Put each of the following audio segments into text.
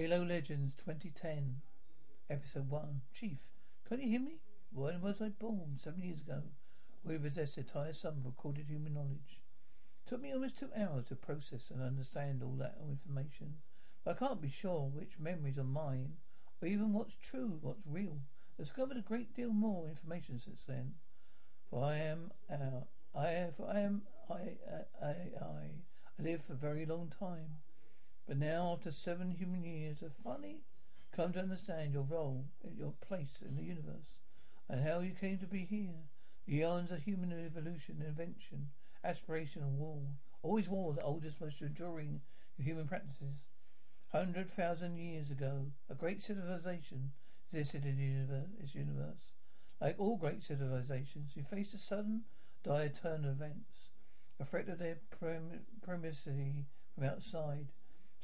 Halo Legends 2010, Episode 1. Chief, can you hear me? When was I born? Seven years ago. We possessed the entire sum of recorded human knowledge. It took me almost two hours to process and understand all that information. But I can't be sure which memories are mine, or even what's true, what's real. I've discovered a great deal more information since then. For I am, uh, I, for I am, I, I, I, I live for a very long time. But now, after seven human years, I've finally come to understand your role, your place in the universe, and how you came to be here. The eons of human evolution, invention, aspiration, and war. Always war, the oldest, most enduring of human practices. Hundred thousand years ago, a great civilization existed in this universe. Like all great civilizations, we faced a sudden, dire turn of events, a threat of their prim- primacy from outside.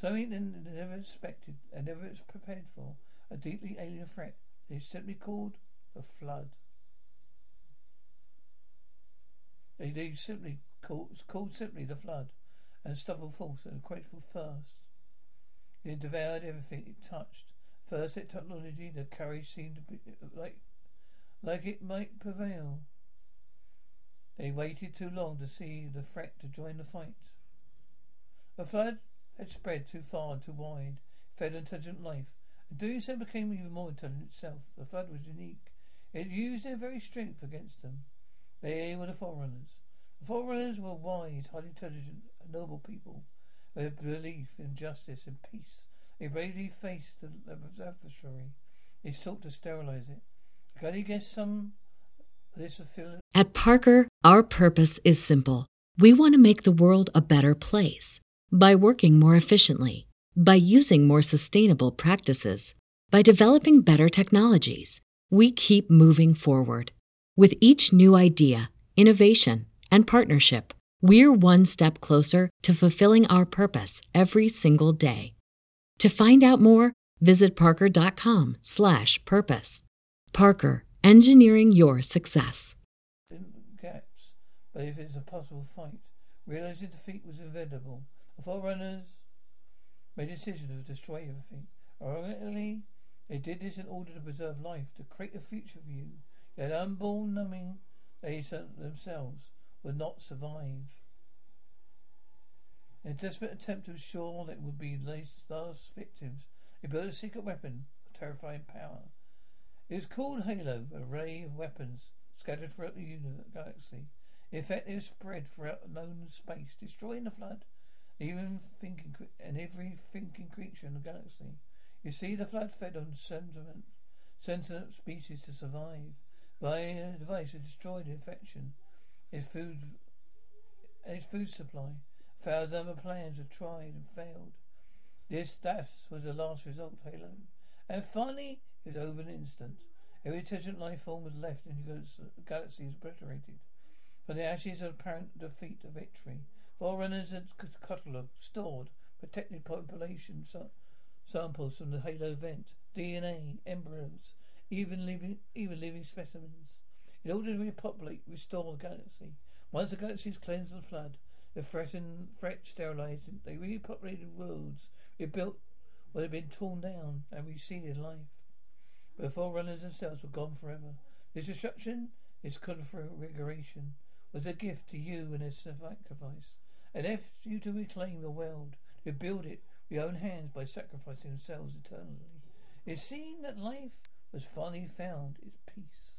Something they never expected and never was prepared for. A deeply alien threat. They simply called the flood. They, simply called, called simply the flood, and stubborn force and incredible thirst. It devoured everything it touched. First, it technology, the courage seemed to be like, like it might prevail. They waited too long to see the threat to join the fight. The flood had spread too far and too wide, fed intelligent life, and doing so became even more intelligent itself. The flood was unique. It used their very strength against them. They were the forerunners. The forerunners were wise, highly intelligent, noble people with belief in justice and peace. They bravely faced the adversary. They sought to sterilize it. Can you guess some this At Parker, our purpose is simple. We want to make the world a better place by working more efficiently, by using more sustainable practices, by developing better technologies. We keep moving forward. With each new idea, innovation, and partnership, we're one step closer to fulfilling our purpose every single day. To find out more, visit parker.com/purpose. Parker, engineering your success. gaps, but if it's a possible fight, realizing defeat was inevitable. The Forerunners made a decision to destroy everything. Ironically, they did this in order to preserve life, to create a future for you. Yet unborn, numbing they themselves would not survive. In a desperate attempt to ensure that it would be last victims, they built a secret weapon of terrifying power. It was called Halo, an array of weapons scattered throughout the universe, galaxy. In effect, it was spread throughout known space, destroying the flood, even thinking and every thinking creature in the galaxy. You see, the flood fed on sentiment, sentient species to survive. By a device to destroy the infection, its food, its food supply. A thousand other plans were tried and failed. This, that was the last result, Halo. And finally, it was over an instant. Every intelligent life form was left and the galaxy was obliterated. From the ashes of apparent defeat to victory, forerunners had catalogued, stored, protected population samples from the Halo vent, DNA, embryos, even living, even living specimens. In order to repopulate, restore the galaxy. Once the galaxy is cleansed of the flood, the threatened, threat sterilized, they repopulated worlds, rebuilt what had been torn down, and reseeded life. But the forerunners themselves were gone forever. This destruction, this conflagration, was a gift to you and a sacrifice. And if you to reclaim the world, to build it with your own hands by sacrificing themselves eternally. It seemed that life was finally found its peace.